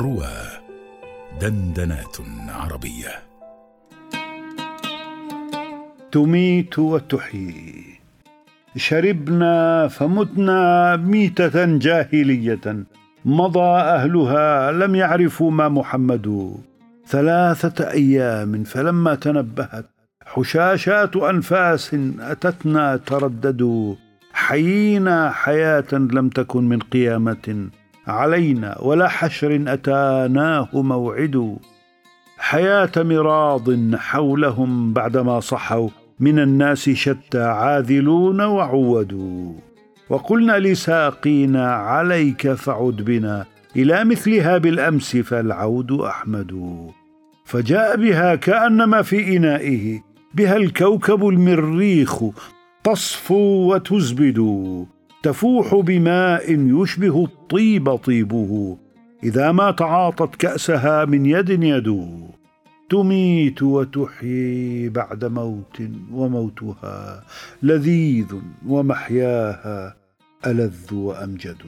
روى دندنات عربية. تميت وتحيي. شربنا فمتنا ميتة جاهلية. مضى أهلها لم يعرفوا ما محمد. ثلاثة أيام فلما تنبهت حشاشات أنفاس أتتنا ترددوا حيينا حياة لم تكن من قيامة. علينا ولا حشر أتاناه موعد. حياة مراض حولهم بعدما صحوا من الناس شتى عاذلون وعودوا. وقلنا لساقينا عليك فعد بنا إلى مثلها بالأمس فالعود أحمد. فجاء بها كأنما في إنائه بها الكوكب المريخ تصفو وتزبد. تفوح بماء يشبه الطيب طيبه. إذا ما تعاطت كأسها من يد يد تميت وتحيي بعد موت وموتها. لذيذ ومحياها ألذ وأمجد.